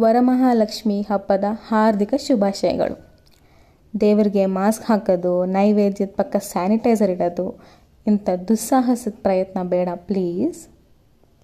ವರಮಹಾಲಕ್ಷ್ಮಿ ಹಬ್ಬದ ಹಾರ್ದಿಕ ಶುಭಾಶಯಗಳು. ದೇವರಿಗೆ ಮಾಸ್ಕ್ ಹಾಕೋದು, ನೈವೇದ್ಯದ ಪಕ್ಕ ಸ್ಯಾನಿಟೈಸರ್ ಇಡೋದು, ಇಂಥ ದುಸ್ಸಾಹಸದ ಪ್ರಯತ್ನ ಬೇಡ, ಪ್ಲೀಸ್.